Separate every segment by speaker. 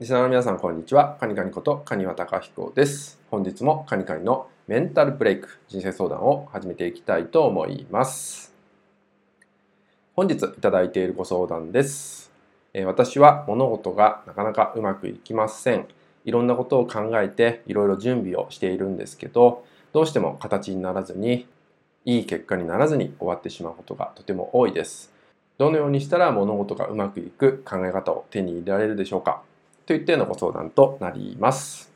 Speaker 1: リスナーの皆さん、こんにちは。カニカニこと、カニワタカヒコです。本日もカニカニのメンタルブレイク、人生相談を始めていきたいと思います。本日いただいているご相談です。え私は物事がなかなかうまくいきません。いろんなことを考えて、いろいろ準備をしているんですけど、どうしても形にならずに、いい結果にならずに終わってしまうことがとても多いです。どのようにしたら物事がうまくいく考え方を手に入れられるでしょうか？といったようなご相談となります。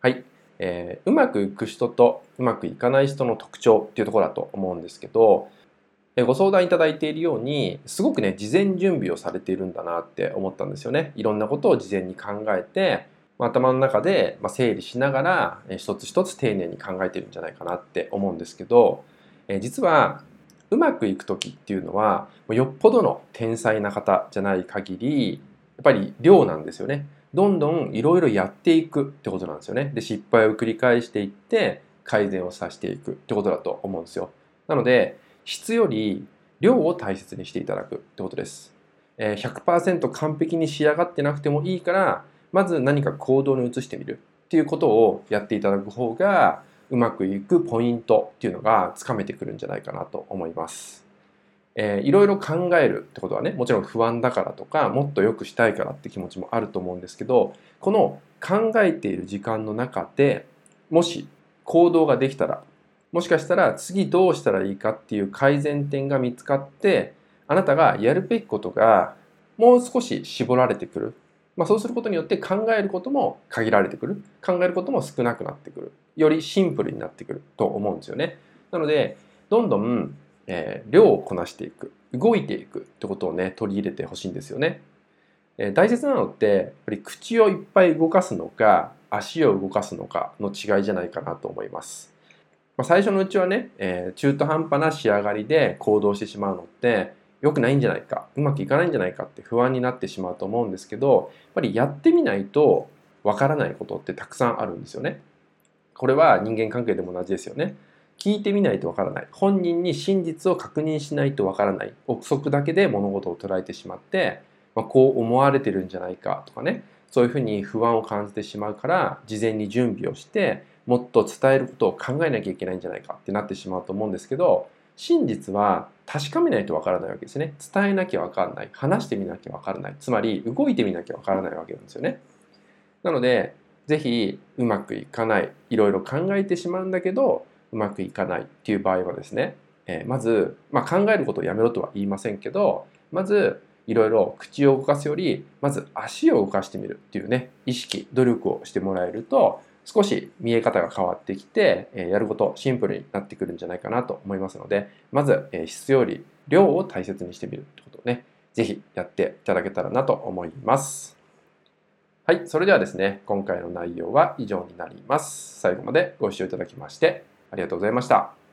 Speaker 1: はい。えー、うまくいく人とうまくいかない人の特徴っていうところだと思うんですけど、えー、ご相談いただいているように、すごくね、事前準備をされているんだなって思ったんですよね。いろんなことを事前に考えて、頭の中で整理しながら、一つ一つ丁寧に考えてるんじゃないかなって思うんですけど、え実はうまくいく時っていうのはよっぽどの天才な方じゃない限りっぱり量なんですよね。どんどんいろいろやっていくってことなんですよね。で失敗を繰り返していって改善をさせていくってことだと思うんですよ。なので質より量を大切にしていただくってことです。100%完璧に仕上がってなくてもいいからまず何か行動に移してみるっていうことをやっていただく方がうまくいくポイントっていうのがつかめてくるんじゃないかなと思います。えー、いろいろ考えるってことはねもちろん不安だからとかもっと良くしたいからって気持ちもあると思うんですけどこの考えている時間の中でもし行動ができたらもしかしたら次どうしたらいいかっていう改善点が見つかってあなたがやるべきことがもう少し絞られてくる。まあ、そうすることによって考えることも限られてくる。考えることも少なくなってくる。よりシンプルになってくると思うんですよね。なのでどんどん、えー、量をこなしていく動いていくってことをね取り入れてほしいんですよね、えー、大切なのってやっぱり口をいっぱい動かすのか足を動かすのかの違いじゃないかなと思いますまあ、最初のうちはね、えー、中途半端な仕上がりで行動してしまうのって良くないんじゃないかうまくいかないんじゃないかって不安になってしまうと思うんですけどやっぱりやってみないとわからないことってたくさんあるんですよね。これは人間関係でも同じですよね。聞いてみないとわからない。本人に真実を確認しないとわからない。憶測だけで物事を捉えてしまって、まあ、こう思われてるんじゃないかとかね。そういうふうに不安を感じてしまうから事前に準備をしてもっと伝えることを考えなきゃいけないんじゃないかってなってしまうと思うんですけど真実は確かめないとわからないわけですね。伝えなきゃわからない。話してみなきゃわからない。つまり、動いてみなきゃわからないわけなんですよね。なので、ぜひ、うまくいかない。いろいろ考えてしまうんだけど、うまくいかないっていう場合はですね、えー、まず、まあ、考えることをやめろとは言いませんけど、まず、いろいろ口を動かすより、まず足を動かしてみるっていうね、意識、努力をしてもらえると、少し見え方が変わってきて、えやることシンプルになってくるんじゃないかなと思いますので、まず、え質より量を大切にしてみるってことをね、ぜひやっていただけたらなと思います。はい、それではですね、今回の内容は以上になります。最後までご視聴いただきましてありがとうございました。